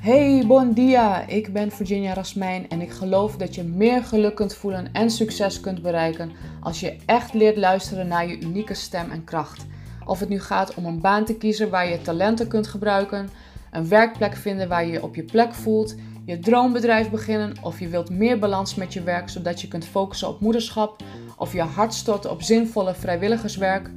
Hey, bon dia! Ik ben Virginia Rasmijn en ik geloof dat je meer geluk kunt voelen en succes kunt bereiken als je echt leert luisteren naar je unieke stem en kracht. Of het nu gaat om een baan te kiezen waar je talenten kunt gebruiken, een werkplek vinden waar je je op je plek voelt, je droombedrijf beginnen of je wilt meer balans met je werk zodat je kunt focussen op moederschap of je hart storten op zinvolle vrijwilligerswerk.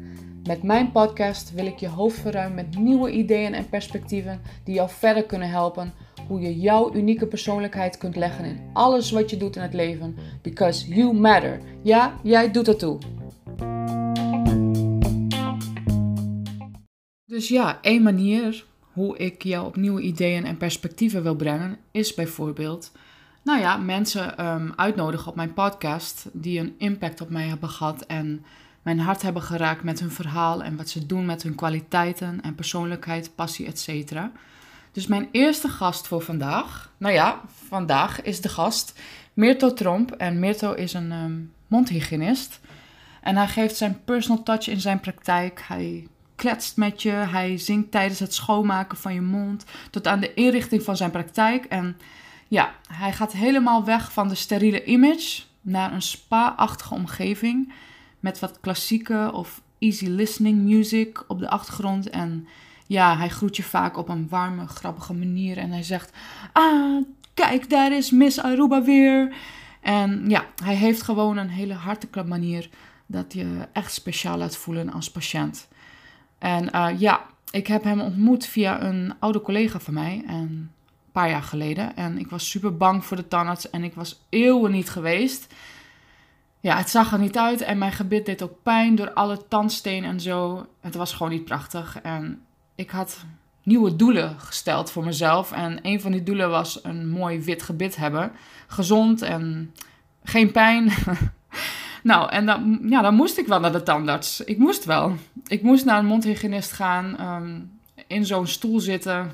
Met mijn podcast wil ik je hoofd verruimen met nieuwe ideeën en perspectieven die jou verder kunnen helpen hoe je jouw unieke persoonlijkheid kunt leggen in alles wat je doet in het leven. Because you matter. Ja, jij doet het toe. Dus ja, één manier hoe ik jou op nieuwe ideeën en perspectieven wil brengen is bijvoorbeeld, nou ja, mensen ehm, uitnodigen op mijn podcast die een impact op mij hebben gehad en mijn hart hebben geraakt met hun verhaal en wat ze doen met hun kwaliteiten en persoonlijkheid, passie, etc. Dus mijn eerste gast voor vandaag, nou ja, vandaag is de gast Mirto Tromp. En Mirto is een um, mondhygiënist. En hij geeft zijn personal touch in zijn praktijk. Hij kletst met je, hij zingt tijdens het schoonmaken van je mond, tot aan de inrichting van zijn praktijk. En ja, hij gaat helemaal weg van de steriele image naar een spa-achtige omgeving met wat klassieke of easy listening music op de achtergrond. En ja, hij groet je vaak op een warme, grappige manier. En hij zegt: Ah, kijk, daar is Miss Aruba weer. En ja, hij heeft gewoon een hele hartelijke manier dat je echt speciaal laat voelen als patiënt. En uh, ja, ik heb hem ontmoet via een oude collega van mij. En een paar jaar geleden. En ik was super bang voor de tandarts. En ik was eeuwen niet geweest ja, het zag er niet uit en mijn gebit deed ook pijn door alle tandsteen en zo. Het was gewoon niet prachtig. En ik had nieuwe doelen gesteld voor mezelf. En een van die doelen was een mooi wit gebit hebben. Gezond en geen pijn. nou, en dan, ja, dan moest ik wel naar de tandarts. Ik moest wel. Ik moest naar een mondhygiënist gaan, ehm, in zo'n stoel zitten.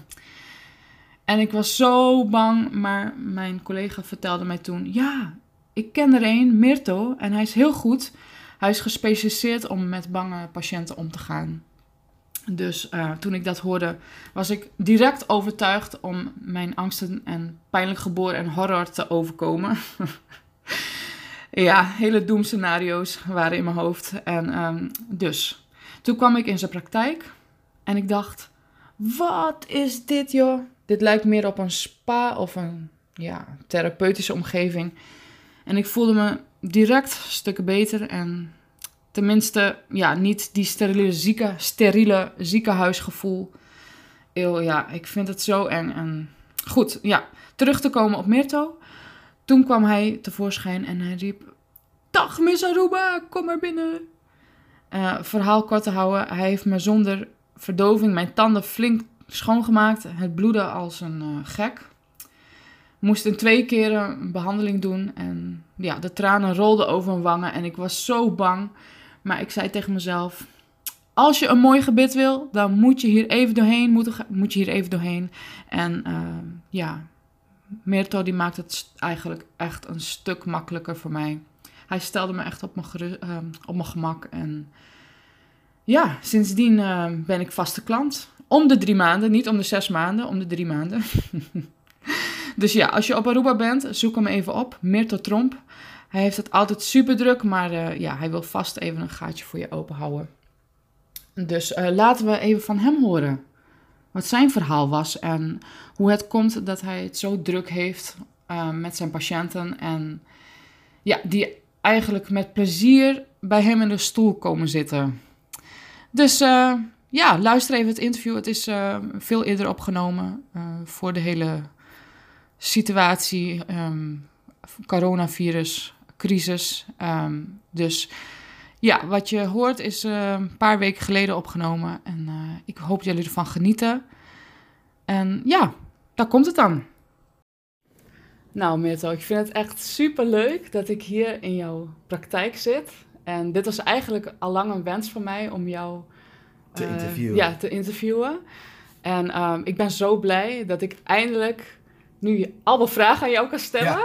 En ik was zo bang, maar mijn collega vertelde mij toen: ja, ik ken er een, Mirto, en hij is heel goed. Hij is gespecialiseerd om met bange patiënten om te gaan. Dus uh, toen ik dat hoorde, was ik direct overtuigd om mijn angsten en pijnlijk geboren en horror te overkomen. ja, hele doemscenario's waren in mijn hoofd. En um, dus, toen kwam ik in zijn praktijk en ik dacht, wat is dit joh? Dit lijkt meer op een spa of een ja, therapeutische omgeving. En ik voelde me direct stukken beter en tenminste, ja, niet die steriele, zieke, steriele ziekenhuisgevoel. Eeuw, ja, ik vind het zo eng. En goed, ja, terug te komen op Mirto. Toen kwam hij tevoorschijn en hij riep: Dag, Miss Aruba, kom maar binnen. Uh, verhaal kort te houden, hij heeft me zonder verdoving mijn tanden flink schoongemaakt. Het bloedde als een uh, gek moest in twee keer een behandeling doen. En ja, de tranen rolden over mijn wangen. En ik was zo bang. Maar ik zei tegen mezelf: Als je een mooi gebit wil, dan moet je hier even doorheen. Moet, moet je hier even doorheen. En uh, ja, Mirto die maakt het eigenlijk echt een stuk makkelijker voor mij. Hij stelde me echt op mijn, uh, op mijn gemak. En ja, sindsdien uh, ben ik vaste klant. Om de drie maanden, niet om de zes maanden, om de drie maanden. Dus ja, als je op Aruba bent, zoek hem even op. Mirto Tromp. Hij heeft het altijd super druk, maar uh, ja, hij wil vast even een gaatje voor je open houden. Dus uh, laten we even van hem horen. Wat zijn verhaal was en hoe het komt dat hij het zo druk heeft uh, met zijn patiënten. En ja, die eigenlijk met plezier bij hem in de stoel komen zitten. Dus ja, luister even het interview. Het is veel eerder opgenomen voor de hele situatie, um, coronavirus, crisis. Um, dus ja, wat je hoort is uh, een paar weken geleden opgenomen. En uh, ik hoop jullie ervan genieten. En ja, daar komt het dan. Nou, Mirto, ik vind het echt super leuk dat ik hier in jouw praktijk zit. En dit was eigenlijk al lang een wens van mij om jou te uh, interviewen. Ja, te interviewen. En um, ik ben zo blij dat ik eindelijk nu allemaal vragen aan jou kan stellen.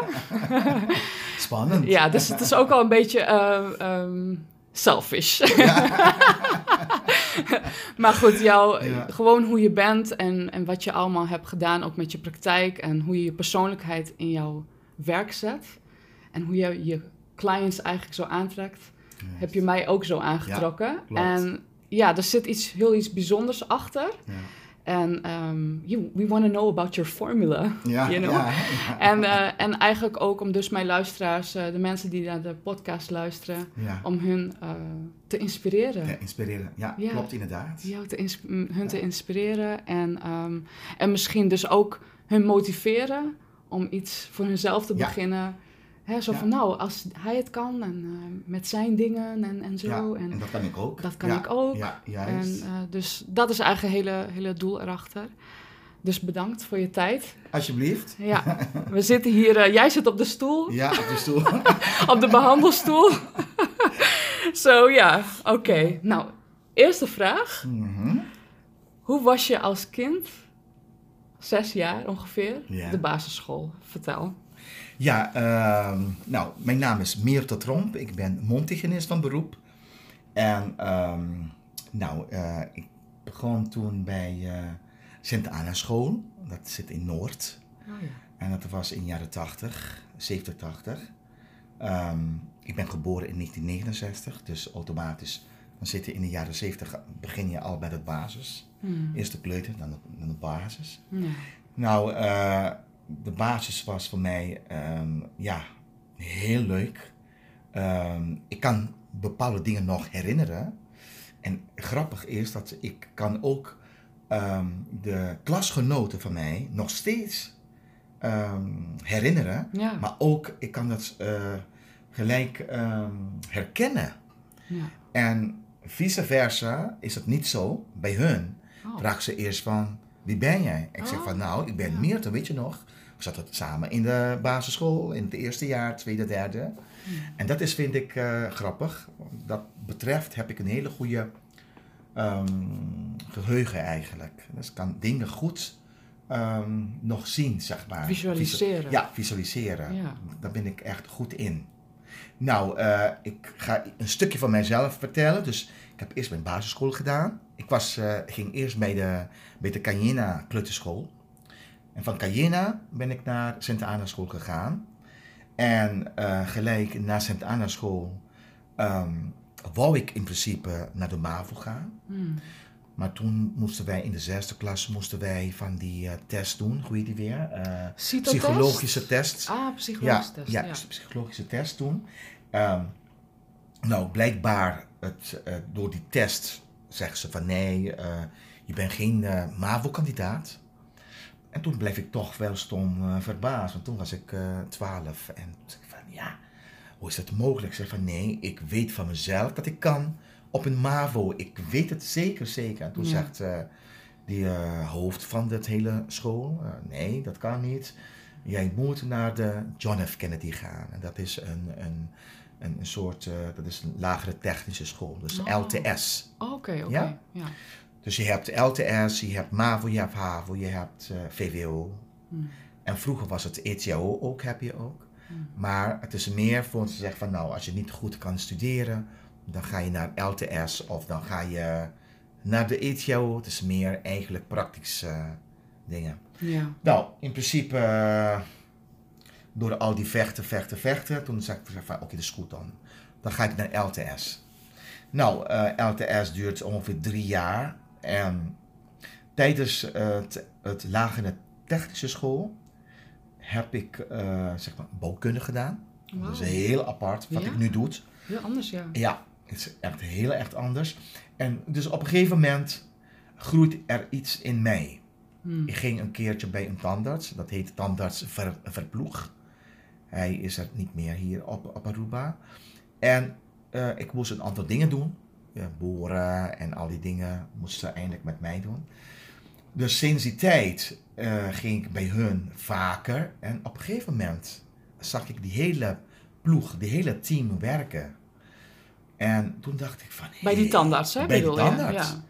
Ja. Spannend. ja, dus het is ook al een beetje uh, um, selfish. Ja. Maar goed, jou, Ja. gewoon hoe je bent en, en wat je allemaal hebt gedaan, ook met je praktijk en hoe je je persoonlijkheid in jouw werk zet en hoe je je clients eigenlijk zo aantrekt, heb je mij ook zo aangetrokken. en ja, er zit iets heel iets bijzonders achter. Ja, En ehm, you- we want to know about your formula. ja, You know? ja, ja. En, eh, en eigenlijk ook om dus mijn luisteraars, eh, de mensen die naar de podcast luisteren, ja. om hun eh, te inspireren. Ja, inspireren. Ja, Ja. klopt inderdaad. Jou te ins- m, hun te inspireren en, ehm, en misschien dus ook hun motiveren om iets voor hunzelf te Ja. beginnen. Hè, zo Ja. van nou, als hij het kan en eh, met zijn dingen en, en zo. Ja, en, en dat kan ik ook. dat kan Ja, ik ook. Ja, en, juist. eh, dus dat is eigenlijk het hele, hele doel erachter. Dus bedankt voor je tijd. Alsjeblieft. Ja, we zitten hier. eh, jij zit op de stoel, Ja, op de stoel. op de behandelstoel. Zo ja, oké. Nou, eerste vraag. Mhm. Hoe was je als kind? Zes jaar ongeveer. De basisschool. Vertel. Ja, ehm, nou, mijn naam is Meerte Tromp. Ik ben mondhygiënist van beroep. En ehm, nou, eh, ik begon toen bij eh Sint Anna School. Dat zit in Noord. Oh ja. En dat was in de jaren 80, 70, 80. Ehm, ik ben geboren in 1969, dus automatisch. Dan zit je in de jaren 70, begin je al bij het basis. Hmm. Eerst de kleuter, dan de, dan de basis. Ja. Nou, eh, de basis was voor mij ehm, ja, heel leuk. Ehm, ik kan bepaalde dingen nog herinneren. En grappig is dat ik kan ook ehm, de klasgenoten van mij nog steeds herinneren. Ja. Maar ook, ik kan dat eh, gelijk herkennen. ja. En vice versa is het niet zo bij hun Oh. vraagt ze eerst van, wie ben jij? Ik zeg Oh, van, nou, ik ben ja. Meerte, weet je nog? We zaten samen in de basisschool, in het eerste jaar, tweede, derde. Hmm. En dat is, vind ik, eh, grappig. Dat betreft heb ik een hele goede ehm, geheugen eigenlijk. Dus ik kan dingen goed ehm, nog zien, zeg maar. Visualiseren. Visu- ja, visualiseren. Ja. Daar ben ik echt goed in. Nou, eh, ik ga een stukje van mijzelf vertellen. Dus ik heb eerst mijn basisschool gedaan. Ik was, eh, ging eerst bij de, bij de Cayena kleuterschool. En van Cayena ben ik naar Sint Anna school gegaan. En eh, gelijk na Sint Anna school ehm, wou ik in principe naar de MAVO gaan. Hmm. Maar toen moesten wij in de zesde klas moesten wij van die eh, test doen. Hoe heet die weer? Eh, psychologische test. Ah, psychologische test. Ja, Ja. psychologische test doen. Ehm, nou, blijkbaar het, door die test zeggen ze van nee, je bent geen MAVO-kandidaat. En toen bleef ik toch wel stom eh, verbaasd, want toen was ik eh 12. En toen zei ik van ja, hoe is dat mogelijk? Ik zeg van nee, ik weet van mezelf dat ik kan op een MAVO. Ik weet het zeker, zeker. En toen Ja. zegt eh, die hoofd van dat hele school, nee, dat kan niet. Jij moet naar de John F. Kennedy gaan. En dat is een, een, een, een soort, dat is een lagere technische school, dus Oh. LTS. Oh, Oké, oké. Ja? Ja. Dus je hebt LTS, je hebt MAVO, je hebt HAVO, je hebt eh, VWO. Hmm. En vroeger was het ETO ook, heb je ook. Hmm. Maar het is meer voor ons te zeggen van nou, als je niet goed kan studeren, dan ga je naar LTS of dan ga je naar de ETO. Het is meer eigenlijk praktische eh, dingen. Ja. Nou, in principe, eh, door al die vechten, vechten, vechten, toen zei ik van, oké, dat is goed dan. Dan ga ik naar LTS. Nou, LTS duurt ongeveer drie jaar. En tijdens het, het lagere technische school heb ik, eh, zeg maar, bouwkunde gedaan. Dat is heel apart, wat Ja? ik nu doe. Heel anders, ja. Ja, het is echt heel erg anders. En dus op een gegeven moment groeit er iets in mij. Hmm. Ik ging een keertje bij een tandarts, dat heet tandarts Ver, Verploeg. Hij is er niet meer hier op, op Aruba. En eh, ik moest een aantal dingen doen. Ja, boren en al die dingen moesten ze eindelijk met mij doen. Dus sinds die tijd eh, ging ik bij hun vaker. En op een gegeven moment zag ik die hele ploeg, die hele team werken. En toen dacht ik van... Bij die tandarts, hè? Bij die tandarts. Ja.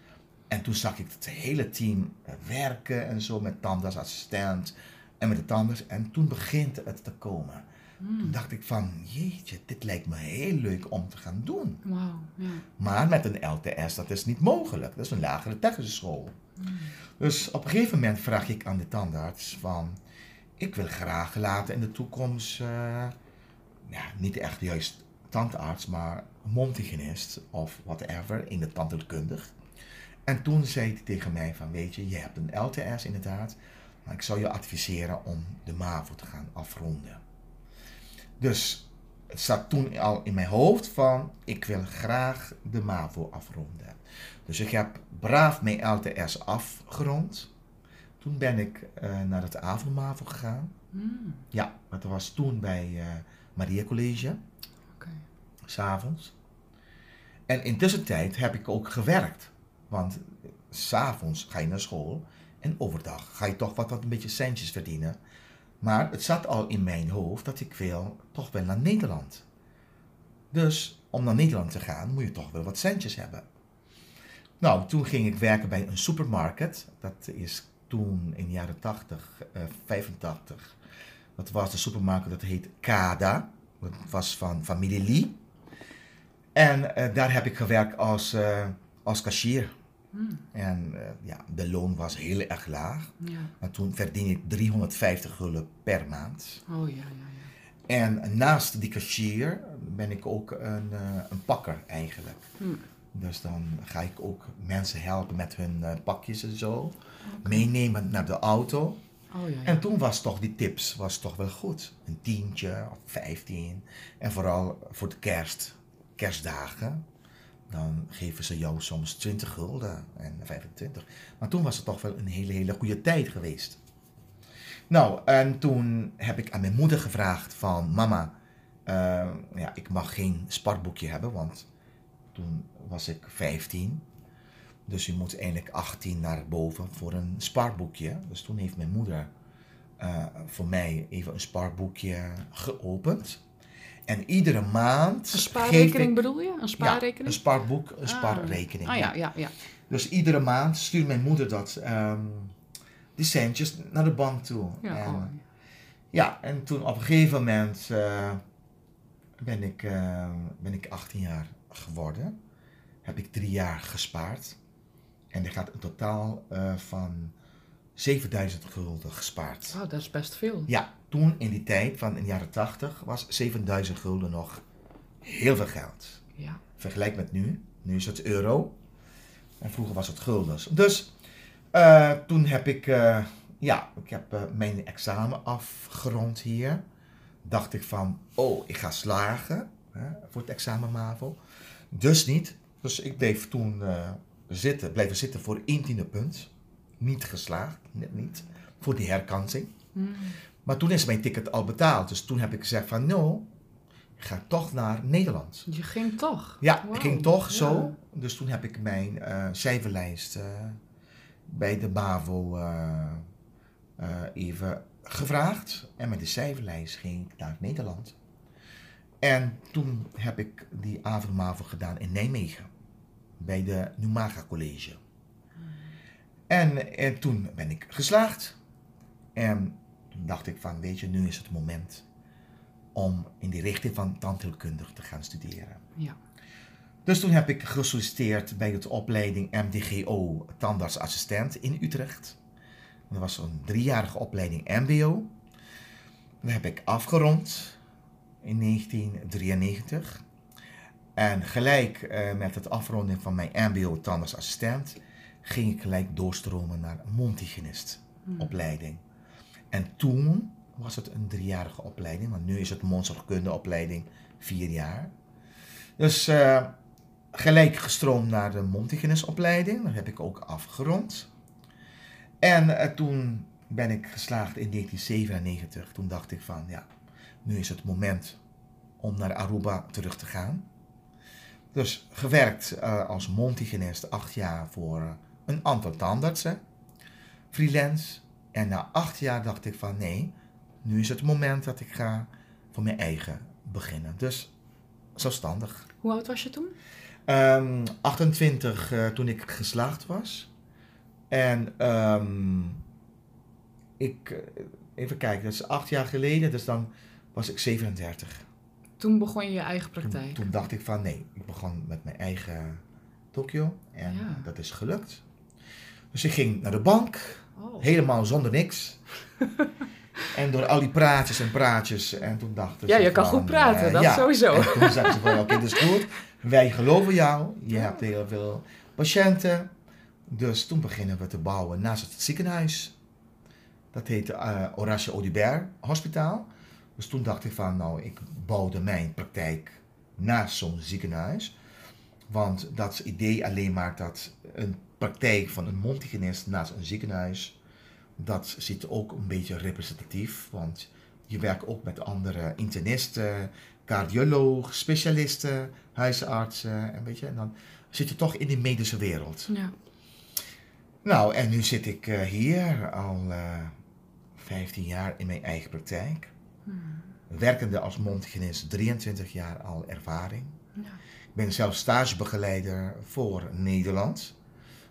En toen zag ik het hele team werken en zo met tandartsassistent en met de tandarts. En toen begint het te komen. Hmm. Toen dacht ik van, jeetje, dit lijkt me heel leuk om te gaan doen. Ja. Maar met een LTS, dat is niet mogelijk. Dat is een lagere technische school. Hmm. Dus op een gegeven moment vraag ik aan de tandarts van... Ik wil graag later in de toekomst... eh, ja, niet echt juist tandarts, maar mondhygiënist of whatever in de tandheelkundig. En toen zei hij tegen mij van, weet je, je hebt een LTS inderdaad, maar ik zou je adviseren om de MAVO te gaan afronden. Dus het zat toen al in mijn hoofd van, ik wil graag de MAVO afronden. Dus ik heb braaf mijn LTS afgerond. Toen ben ik eh, naar het AVO-MAVO gegaan. Hmm. Ja, dat was toen bij eh, Maria College Oké. s'avonds. En intussen tijd heb ik ook gewerkt. Want s'avonds ga je naar school en overdag ga je toch wat, wat een beetje centjes verdienen. Maar het zat al in mijn hoofd dat ik wil toch wel naar Nederland. Dus om naar Nederland te gaan moet je toch wel wat centjes hebben. Nou, toen ging ik werken bij een supermarkt. Dat is toen in de jaren 80, eh, 85. Dat was de supermarkt, dat heet Kada. Dat was van familie Lee. En eh, daar heb ik gewerkt als, eh, als cashier. Hmm. En eh, ja, de loon was heel erg laag. Ja. Maar toen verdiende ik 350 gulden per maand. Oh ja, ja, ja. En naast die cashier ben ik ook een, eh, een pakker eigenlijk. Hmm. Dus dan ga ik ook mensen helpen met hun eh, pakjes en zo. Meenemen naar de auto. Oh ja, ja. En toen was toch die tips was toch wel goed. Een tientje of vijftien. En vooral voor de kerst, kerstdagen. Dan geven ze jou soms 20 gulden en 25. Maar toen was het toch wel een hele, hele goede tijd geweest. Nou, en toen heb ik aan mijn moeder gevraagd van... Mama, eh, ja, ik mag geen sparboekje hebben, want toen was ik 15. Dus je moet eigenlijk 18 naar boven voor een spaarboekje. Dus toen heeft mijn moeder eh, voor mij even een spaarboekje geopend. En iedere maand. Een spaarrekening ik- bedoel je? Een Ja, spaarrekening? een spaarboek, een Ah. spaarrekening. Ah ja, ja, ja. Dus iedere maand stuurt mijn moeder dat, ehm, die centjes naar de bank toe. Ja, en, oh, ja, en toen op een gegeven moment eh, ben, ik, eh, ben ik 18 jaar geworden. Heb ik drie jaar gespaard. En er gaat een totaal eh, van 7000 gulden gespaard. Wauw, dat is best veel. Ja, toen in die tijd van in de jaren 80 was 7000 gulden nog heel veel geld. Ja. Vergelijk met nu. Nu is het euro. En vroeger was het guldens. Dus eh, toen heb ik, eh, ja, ik heb eh, mijn examen afgerond hier. Dacht ik van, oh, ik ga slagen hè, voor het examen MAVO. Dus niet. Dus ik bleef toen zitten, blijven zitten voor één tiende punt. Niet geslaagd, net niet. Voor die herkansing. Hmm. Maar toen is mijn ticket al betaald. Dus toen heb ik gezegd van, nou, ik ga toch naar Nederland. Je ging toch? Ja, ik ging toch ja. zo. Dus toen heb ik mijn eh, cijferlijst eh, bij de BAVO eh, even gevraagd. En met de cijferlijst ging ik naar Nederland. En toen heb ik die avondmavo gedaan in Nijmegen. Bij de Numaga College. En, en toen ben ik geslaagd. En toen dacht ik van, weet je, nu is het moment om in die richting van tandheelkundig te gaan studeren. Ja. Dus toen heb ik gesolliciteerd bij de opleiding MDGO tandartsassistent in Utrecht. Dat was een driejarige opleiding MBO. Dat heb ik afgerond in 1993. En gelijk eh, met het afronden van mijn MBO tandartsassistent ging ik gelijk doorstromen naar mondhygiënist opleiding. En toen was het een driejarige opleiding, want nu is het mondzorgkundeopleiding vier jaar. Dus eh, gelijk gestroomd naar de mondhygiënistopleiding, dat heb ik ook afgerond. En eh, toen ben ik geslaagd in 1997. Toen dacht ik van, ja, nu is het moment om naar Aruba terug te gaan. Dus gewerkt eh, als mondhygiënist acht jaar voor een aantal tandartsen, freelance. En na acht jaar dacht ik van, nee, nu is het moment dat ik ga voor mijn eigen beginnen. Dus zelfstandig. Hoe oud was je toen? Ehm, 28 eh, toen ik geslaagd was. En ehm, ik, eh, even kijken, dat is acht jaar geleden. Dus dan was ik 37. Toen begon je je eigen Toen, praktijk. toen dacht ik van nee, ik begon met mijn eigen Tokyo en Ja. dat is gelukt. Dus ik ging naar de bank, Oh. helemaal zonder niks. en door al die praatjes en praatjes en toen dachten Ja, je kan van, goed praten, eh, dat ja. sowieso. En toen zeiden ze van oké, dat is goed. Wij geloven jou. Je hebt heel veel patiënten. Dus toen beginnen we te bouwen naast het ziekenhuis. Dat heette eh Horacio Audibert Hospitaal. Dus toen dacht ik van, nou, ik bouwde mijn praktijk naast zo'n ziekenhuis. Want dat idee alleen maar dat een praktijk van een mondhygiënist naast een ziekenhuis, dat zit ook een beetje representatief. Want je werkt ook met andere internisten, cardioloog, specialisten, huisartsen. En, weet je, en dan zit je toch in die medische wereld. Ja. Nou, en nu zit ik eh, hier al eh 15 jaar in mijn eigen praktijk. Hmm. Werkende als mondhygiënist, 23 jaar al ervaring. Ja. Ik ben zelf stagebegeleider voor Nederland.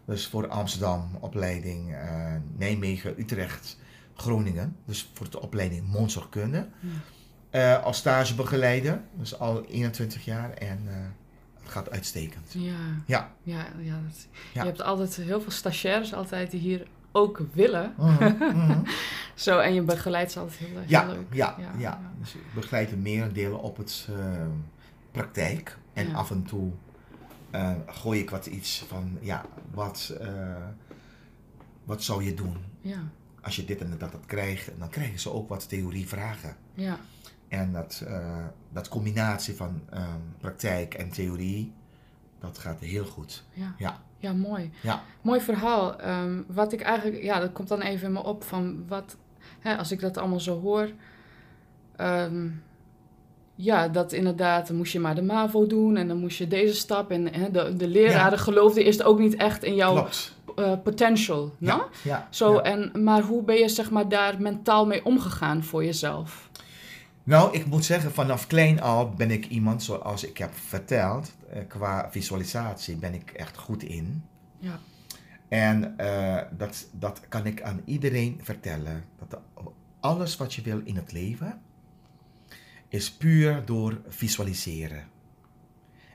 Dus voor Amsterdam, opleiding eh, Nijmegen, Utrecht, Groningen. Dus voor de opleiding mondzorgkunde. Ja. Eh, als stagebegeleider, dus al 21 jaar en eh, het gaat uitstekend. Ja. Ja. Ja, ja, dat- Ja. Je hebt altijd heel veel stagiaires altijd die hier ook willen. Mhm, mhm. Zo, en je begeleidt ze altijd heel, heel Ja, leuk. ja, Ja, ja. Dus ik begeleid een merendeel op het eh, praktijk. En af en toe eh, gooi ik wat iets van, ja, wat, eh, wat zou je doen Ja, als je dit en dat, dat krijgt? Dan krijgen ze ook wat theorievragen. ja, En dat, eh, dat combinatie van ehm, praktijk en theorie, dat gaat heel goed. ja. Ja, Ja, mooi. ja, Mooi verhaal. Ehm, wat ik eigenlijk, ja, dat komt dan even in me op van wat, hè, als ik dat allemaal zo hoor. ehm, ja, dat inderdaad, dan moest je maar de MAVO doen en dan moest je deze stap. En hè, de, de leraren Ja. geloofden eerst ook niet echt in jouw eh, potential. Ja, no? ja, Zo, ja. en, maar hoe ben je zeg maar, daar mentaal mee omgegaan voor jezelf? Nou, ik moet zeggen, vanaf klein al ben ik iemand, zoals ik heb verteld, eh, qua visualisatie ben ik echt goed in. Ja, En eh, dat, dat kan ik aan iedereen vertellen. Dat alles wat je wil in het leven is puur door visualiseren.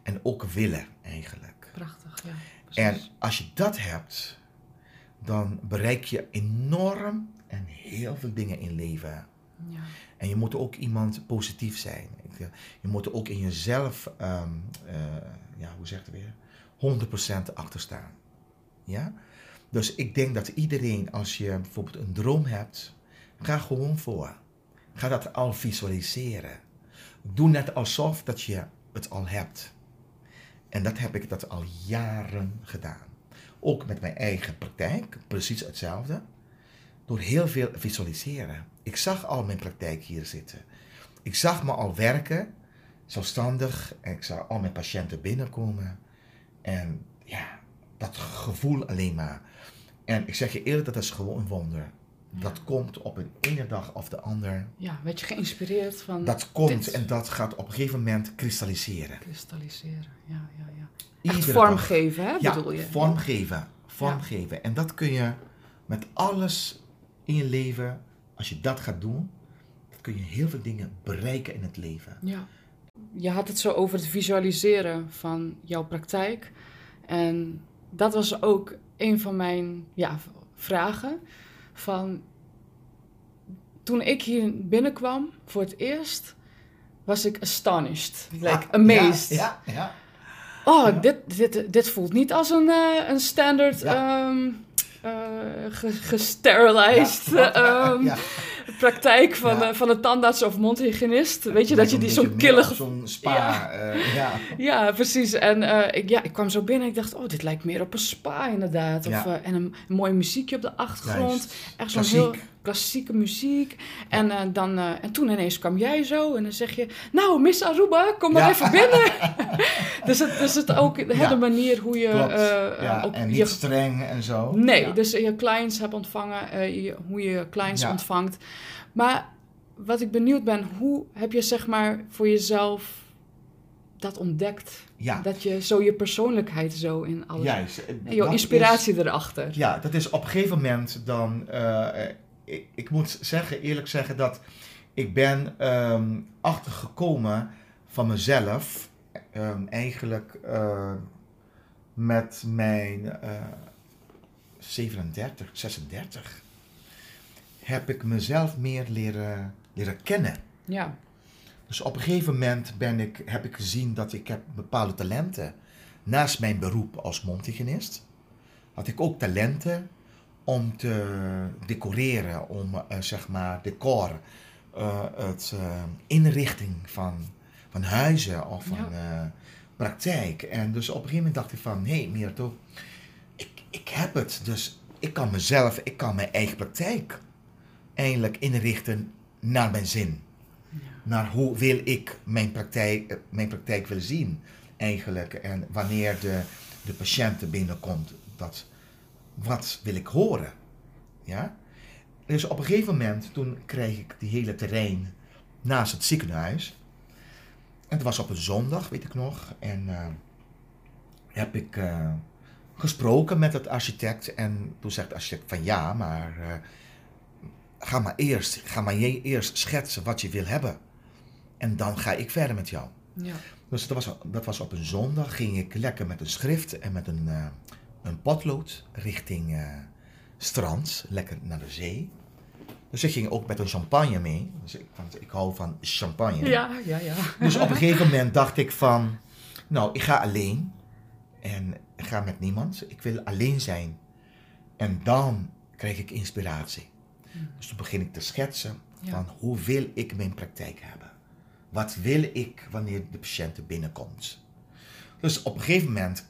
En ook willen eigenlijk. prachtig. Ja, En als je dat hebt, dan bereik je enorm en heel veel dingen in leven. ja, En je moet ook iemand positief zijn. Eh, Je moet ook in jezelf, ehm, eh, ja, hoe zegt het weer, 100% achter staan. Ja? Dus ik denk dat iedereen, als je bijvoorbeeld een droom hebt, ga gewoon voor. Ga dat al visualiseren. Doe net alsof dat je het al hebt. En dat heb ik dat al jaren gedaan. Ook met mijn eigen praktijk, precies hetzelfde. Door heel veel visualiseren. Ik zag al mijn praktijk hier zitten. Ik zag me al werken, zelfstandig. Ik zag al mijn patiënten binnenkomen. En ja, dat gevoel alleen maar. En ik zeg je eerlijk, dat is gewoon een wonder. Dat komt op een ene dag of de ander. ja, werd je geïnspireerd van Dat komt dit en dat gaat op een gegeven moment kristalliseren. kristalliseren? Ja, ja, ja. Iedere Echt dag. vormgeven, hè, Ja, bedoel je? vormgeven. Vormgeven. En dat kun je met alles in je leven, als je dat gaat doen, dan kun je heel veel dingen bereiken in het leven. Ja. Je had het zo over het visualiseren van jouw praktijk. En dat was ook een van mijn ja, vragen. Van toen ik hier binnenkwam voor het eerst, was ik astonished. Like, amazed. Ja, ja. ja. Oh, Ja. dit, dit, dit voelt niet als een, eh, een standaard Ja. ehm, eh, ge- gesterilised Ja. Praktijk van, Ja. eh, van een tandarts of mondhygiënist. Weet je, dat je die zo'n killig... Zo'n spa. Ja. eh, ja. Ja, precies. En eh, ik, ja, ik kwam zo binnen en ik dacht, oh, dit lijkt meer op een spa inderdaad. Of, en een, een mooi muziekje op de achtergrond. Juist. Echt zo'n heel klassieke muziek. En, eh, dan, eh, en toen ineens kwam jij zo en dan zeg je, nou, Miss Aruba, kom maar Ja. even binnen. dus, het, dus het ook de Ja. hele manier hoe je... Ja. ook En je- niet streng en zo. Nee, dus je clients hebt ontvangen, je- hoe je clients ontvangt. Maar wat ik benieuwd ben, hoe heb je zeg maar voor jezelf dat ontdekt? Ja, Dat je zo je persoonlijkheid zo in alles... juist. En jouw inspiratie erachter. Ja, dat is op een gegeven moment dan... ik, ik moet zeggen, eerlijk zeggen, dat ik ben ehm, achtergekomen van mezelf, ehm, eigenlijk eh, met mijn eh 37, 36, heb ik mezelf meer leren, leren kennen. Ja. Dus op een gegeven moment ben ik, heb ik gezien dat ik heb bepaalde talenten. Naast mijn beroep als mondhygiënist had ik ook talenten om te decoreren, om eh, zeg maar decor, eh, het eh, inrichting van, van huizen of van praktijk. En dus op een gegeven moment dacht ik van, hé hey, Mirto, ik, ik heb het. Dus ik kan mezelf, ik kan mijn eigen praktijk eindelijk inrichten naar mijn zin. Naar hoe wil ik mijn praktijk, mijn praktijk willen zien eigenlijk. En wanneer de, de patiënt er binnenkomt, dat, wat wil ik horen? Ja? Dus op een gegeven moment, toen kreeg ik die hele terrein naast het ziekenhuis. En het was op een zondag, weet ik nog. En eh, heb ik eh, gesproken met het architect. En toen zegt de architect van ja, maar eh, ga maar eerst, ga maar je eerst schetsen wat je wil hebben. En dan ga ik verder met jou. Ja. Dus dat was, dat was op een zondag, ging ik lekker met een schrift en met een, een potlood richting eh, strand, lekker naar de zee. Dus ik ging ook met een champagne mee. Dus ik, want ik hou van champagne. Ja, ja, ja. Dus op een gegeven moment dacht ik van, nou, ik ga alleen. En ik ga met niemand. Ik wil alleen zijn. En dan krijg ik inspiratie. Dus toen begin ik te schetsen Ja. van hoe wil ik mijn praktijk hebben? Wat wil ik wanneer de patiënt binnenkomt? Dus op een gegeven moment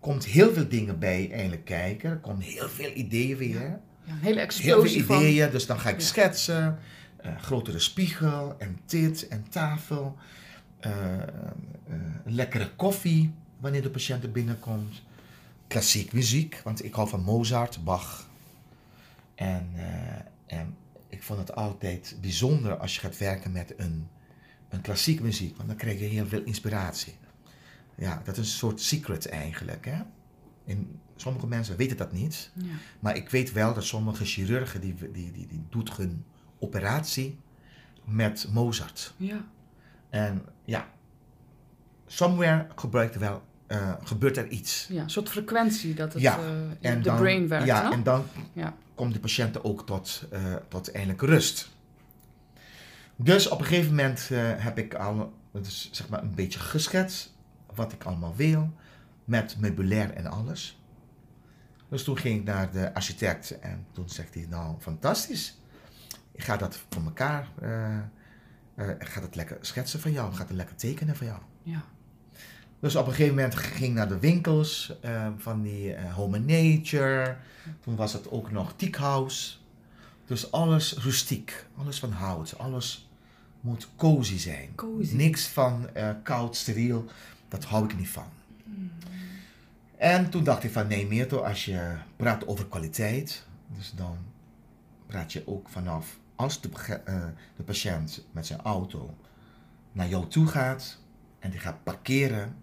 komt heel veel dingen bij eindelijk kijken. Er komen heel veel ideeën weer. Ja, een hele Heel explosie veel van... ideeën, dus dan ga ik Ja. schetsen. eh, grotere spiegel en dit en tafel. eh, eh, lekkere koffie wanneer de patiënt er binnenkomt. Klassiek muziek, want ik hou van Mozart, Bach. En, en ik vond het altijd bijzonder als je gaat werken met een, een klassiek muziek, want dan krijg je heel veel inspiratie. Ja, dat is een soort secret eigenlijk. Hè? En sommige mensen weten dat niet. Ja. Maar ik weet wel dat sommige chirurgen die, die, die, die doet hun operatie met Mozart. ja. En ja, somewhere gebruikt er wel, eh, gebeurt er iets. Ja, een soort frequentie dat het Ja, eh, En de dan, brain werkt. Ja, en dan Ja. komt de patiënt ook tot, eh, tot eindelijk rust. Dus op een gegeven moment heb ik al dus, zeg maar een beetje geschetst wat ik allemaal wil, met meubilair en alles. Dus toen ging ik naar de architect en toen zegt hij, nou fantastisch, ik ga dat voor elkaar, eh, eh, ik ga dat lekker schetsen van jou, ik ga het lekker tekenen van jou. ja. Dus op een gegeven moment ging ik naar de winkels eh, van die Home Nature. Toen was het ook nog Teak House. Dus alles rustiek, alles van hout, alles moet cozy zijn. Cozy. Niks van koud, steriel, dat hou ik niet van. En toen dacht ik van nee Meerto, als je praat over kwaliteit, dus dan praat je ook vanaf als de, eh, de patiënt met zijn auto naar jou toe gaat en die gaat parkeren,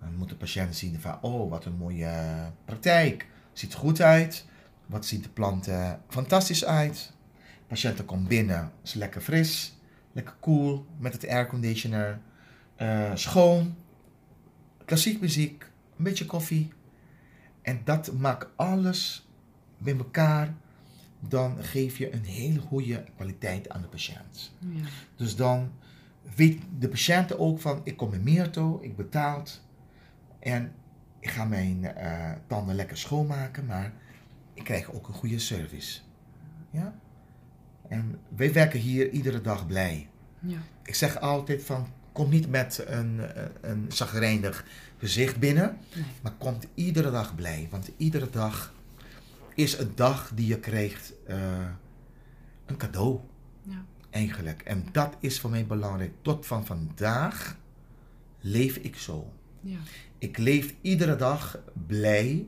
dan moet de patiënt zien van oh wat een mooie eh, praktijk, ziet er goed uit, wat ziet de planten fantastisch uit. De patiënt komt binnen, is lekker fris, lekker cool met het airconditioner, eh, schoon, klassiek muziek, een beetje koffie. En dat maakt alles bij elkaar. Dan geef je een hele goede kwaliteit aan de patiënt. ja. Dus dan weet de patiënt ook van, ik kom in Meerto, ik betaald. En ik ga mijn eh, tanden lekker schoonmaken, maar ik krijg ook een goede service. Ja? En wij werken hier iedere dag blij. ja. Ik zeg altijd van, kom niet met een, eh, een zagrijnig gezicht binnen, Nee. maar kom iedere dag blij. Want iedere dag is een dag die je krijgt eh, een cadeau Ja. eigenlijk. En dat is voor mij belangrijk. Tot van vandaag leef ik zo. Ja. Ik leef iedere dag blij.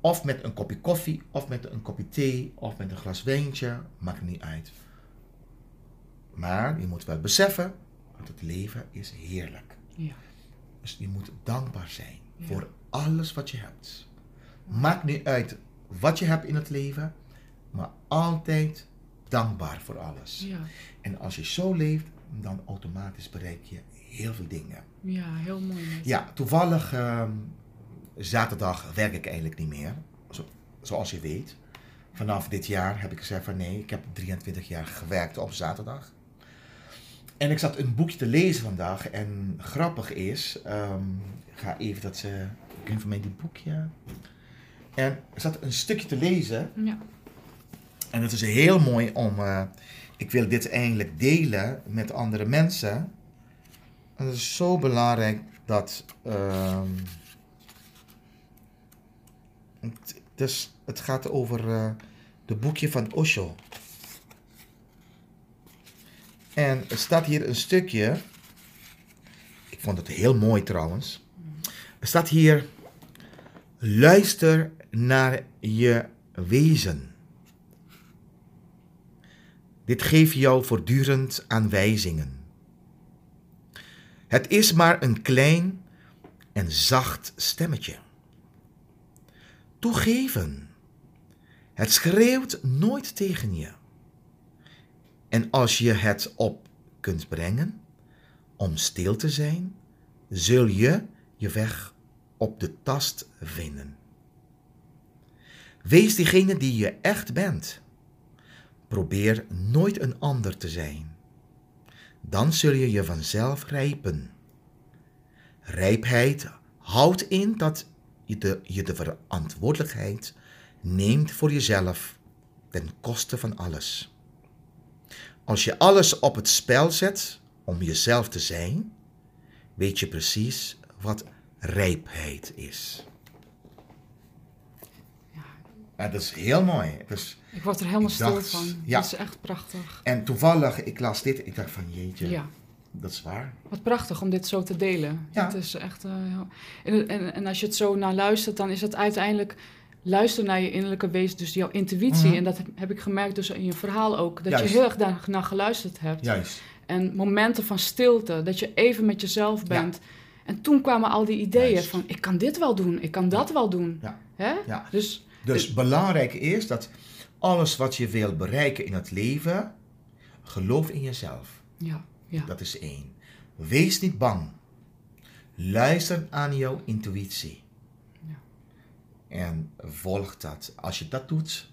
Of met een kopje koffie, of met een kopje thee, of met een glas wijntje. Maakt niet uit. Maar je moet wel beseffen dat het leven is heerlijk. Ja. Dus je moet dankbaar zijn Ja. voor alles wat je hebt. Maakt niet uit wat je hebt in het leven, maar altijd dankbaar voor alles. Ja, En als je zo leeft, dan automatisch bereik je heel veel dingen. ja heel mooi. Ja, toevallig ehm, zaterdag werk ik eigenlijk niet meer. Zo, zoals je weet. Vanaf dit jaar heb ik gezegd van nee, ik heb 23 jaar gewerkt op zaterdag. En ik zat een boekje te lezen vandaag. En grappig is, ehm, ik ga even dat ze. Ik heb van mij die boekje. En ik zat een stukje te lezen. Ja. En het is heel mooi om. eh, ik wil dit eigenlijk delen met andere mensen. En het is zo belangrijk dat. ehm, het, dus het gaat over eh het boekje van Osho. En er staat hier een stukje. Ik vond het heel mooi trouwens. Er staat hier. Luister naar je wezen. Dit geeft jou voortdurend aanwijzingen. Het is maar een klein en zacht stemmetje. Toegeven. Het schreeuwt nooit tegen je. En als je het op kunt brengen om stil te zijn, zul je je weg op de tast vinden. Wees diegene die je echt bent. Probeer nooit een ander te zijn. Dan zul je je vanzelf rijpen. Rijpheid houdt in dat je de, je de verantwoordelijkheid neemt voor jezelf ten koste van alles. Als je alles op het spel zet om jezelf te zijn, weet je precies wat rijpheid is. Ja. Ja, dat is heel mooi. Dus, Ik word er helemaal stil dacht, van. ja. Dat is echt prachtig. en toevallig, ik las dit, ik dacht van jeetje, Ja. dat is waar. Wat prachtig om dit zo te delen. Ja. Het is echt, eh, en, en, en als je het zo naar luistert, dan is het uiteindelijk luisteren naar je innerlijke wezen, dus jouw intuïtie. Mhm. En dat heb, ik gemerkt dus in je verhaal ook. Dat Juist. je heel erg daar naar geluisterd hebt. Juist. En momenten van stilte, dat je even met jezelf bent. En toen kwamen al die ideeën Juist. van, ik kan dit wel doen, ik kan dat wel doen. Ja. Hè? Ja. Dus Dus belangrijk is dat alles wat je wil bereiken in het leven, geloof in jezelf. ja, ja, Dat is één. Wees niet bang. Luister aan jouw intuïtie. En volg dat. Als je dat doet,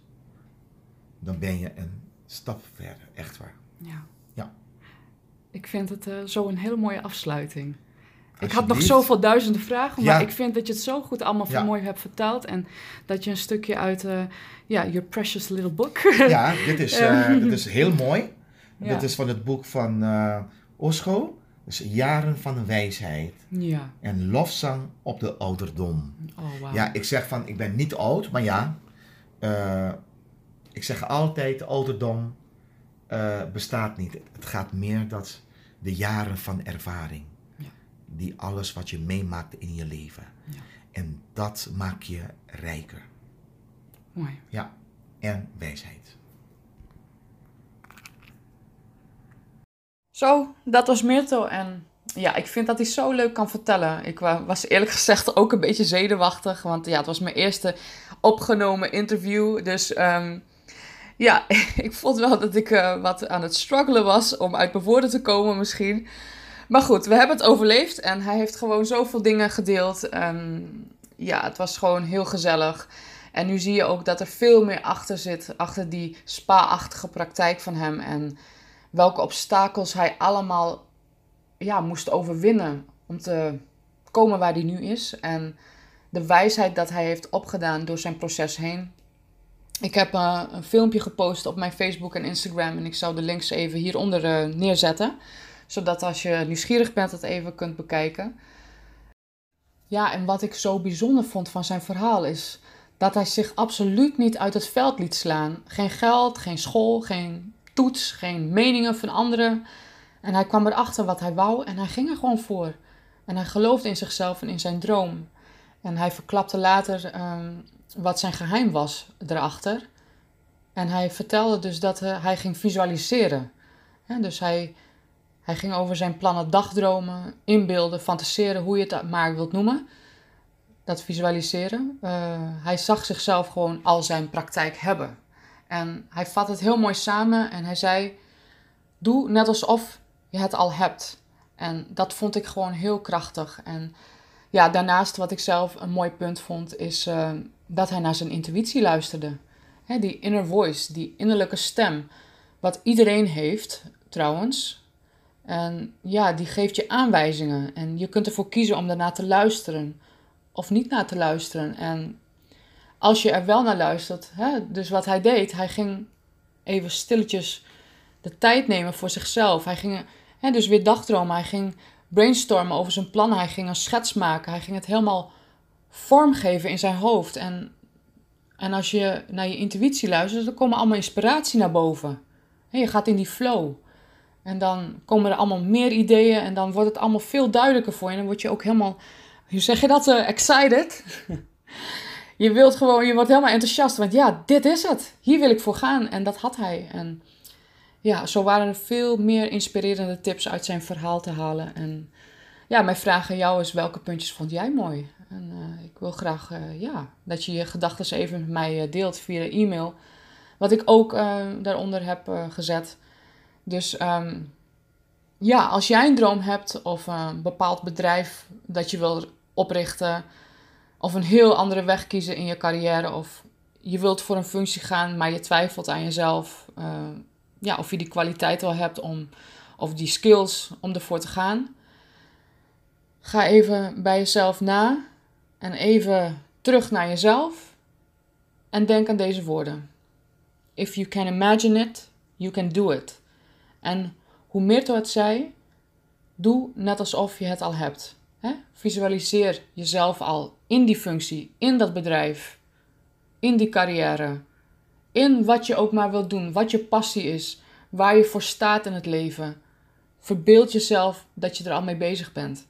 dan ben je een stap verder. Echt waar. ja. Ja. Ik vind het eh, zo een hele mooie afsluiting. Ik had nog zoveel duizenden vragen, maar Ja. ik vind dat je het zo goed allemaal Ja. mooi hebt verteld. En dat je een stukje uit, eh ja, Your Precious Little Book. Ja, dit is, eh, dit is heel mooi. Dit is van het boek van Osho. Dus Jaren van Wijsheid. ja. En lofzang op de ouderdom. Oh, wauw. Ja, ik zeg van, ik ben niet oud, maar ja. eh, ik zeg altijd, de ouderdom eh, bestaat niet. Het gaat meer dat de jaren van ervaring. Ja. Die alles wat je meemaakt in je leven. Ja. En dat maakt je rijker. Mooi. Ja, en wijsheid. Zo, dat was Mirto. En ja, ik vind dat hij zo leuk kan vertellen. Ik wa- was eerlijk gezegd ook een beetje zenuwachtig. Want ja, het was mijn eerste opgenomen interview. Dus ehm, ja, ik vond wel dat ik eh, wat aan het struggelen was om uit mijn woorden te komen misschien. Maar goed, we hebben het overleefd. En hij heeft gewoon zoveel dingen gedeeld. En ja, het was gewoon heel gezellig. En nu zie je ook dat er veel meer achter zit. Achter die spa-achtige praktijk van hem. En welke obstakels hij allemaal ja, moest overwinnen om te komen waar hij nu is. En de wijsheid dat hij heeft opgedaan door zijn proces heen. Ik heb eh, een filmpje gepost op mijn Facebook en Instagram en ik zal de links even hieronder eh, neerzetten. Zodat als je nieuwsgierig bent, het even kunt bekijken. Ja, en wat ik zo bijzonder vond van zijn verhaal is dat hij zich absoluut niet uit het veld liet slaan. Geen geld, geen school, geen geen meningen van anderen. En hij kwam erachter wat hij wou en hij ging er gewoon voor. En hij geloofde in zichzelf en in zijn droom. En hij verklapte later ehm, wat zijn geheim was erachter. En hij vertelde dus dat eh, hij ging visualiseren. Dus hij, hij ging over zijn plannen dagdromen, inbeelden, fantaseren, hoe je het maar wilt noemen. Dat visualiseren. Eh, hij zag zichzelf gewoon al zijn praktijk hebben. En hij vat het heel mooi samen en hij zei: Doe net alsof je het al hebt. En dat vond ik gewoon heel krachtig. En ja, daarnaast wat ik zelf een mooi punt vond, is uh, dat hij naar zijn intuïtie luisterde. Hè, die inner voice, die innerlijke stem. Wat iedereen heeft, trouwens. En ja, die geeft je aanwijzingen. En je kunt ervoor kiezen om daarna te luisteren. Of niet naar te luisteren. En als je er wel naar luistert, hè, dus wat hij deed, hij ging even stilletjes de tijd nemen voor zichzelf. Hij ging hè, dus weer dagdromen. Hij ging brainstormen over zijn plannen. Hij ging een schets maken. Hij ging het helemaal vormgeven in zijn hoofd. En, en als je naar je intuïtie luistert, dan komen allemaal inspiratie naar boven. En je gaat in die flow. En dan komen er allemaal meer ideeën en dan wordt het allemaal veel duidelijker voor je. En dan word je ook helemaal, hoe zeg je dat, uh, excited. je wilt gewoon, je wordt helemaal enthousiast. Want ja, dit is het. Hier wil ik voor gaan. En dat had hij. En ja, zo waren er veel meer inspirerende tips uit zijn verhaal te halen. En ja, mijn vraag aan jou is: welke puntjes vond jij mooi? En uh, ik wil graag uh, ja, dat je je gedachten even met mij uh, deelt via e-mail. Wat ik ook daaronder heb gezet. Dus um, ja, als jij een droom hebt of een bepaald bedrijf dat je wil oprichten, of een heel andere weg kiezen in je carrière, of je wilt voor een functie gaan, maar je twijfelt aan jezelf, ja, of je die kwaliteit wel hebt om, of die skills om ervoor te gaan. Ga even bij jezelf na en even terug naar jezelf en denk aan deze woorden. If you can imagine it, you can do it. En hoe Mirto het zei, doe net alsof je het al hebt. Visualiseer jezelf al in die functie, in dat bedrijf, in die carrière in wat je ook maar wilt doen, wat je passie is, waar je voor staat in het leven. Verbeeld jezelf dat je er al mee bezig bent.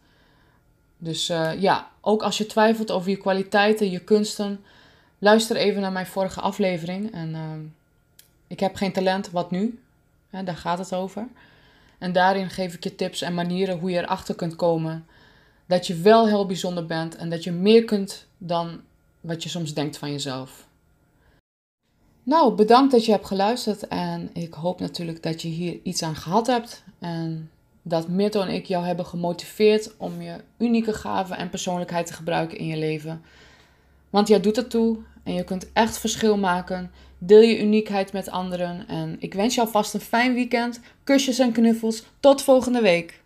Dus uh, ja, ook als je twijfelt over je kwaliteiten, je kunsten, luister even naar mijn vorige aflevering. En uh, ik heb geen talent, wat nu? Daar gaat het over. En daarin geef ik je tips en manieren hoe je erachter kunt komen dat je wel heel bijzonder bent en dat je meer kunt dan wat je soms denkt van jezelf. Nou, bedankt dat je hebt geluisterd en ik hoop natuurlijk dat je hier iets aan gehad hebt en dat Mirto en ik jou hebben gemotiveerd om je unieke gaven en persoonlijkheid te gebruiken in je leven. Want jij doet het toe en je kunt echt verschil maken. Deel je uniekheid met anderen en ik wens je alvast een fijn weekend. Kusjes en knuffels. Tot volgende week.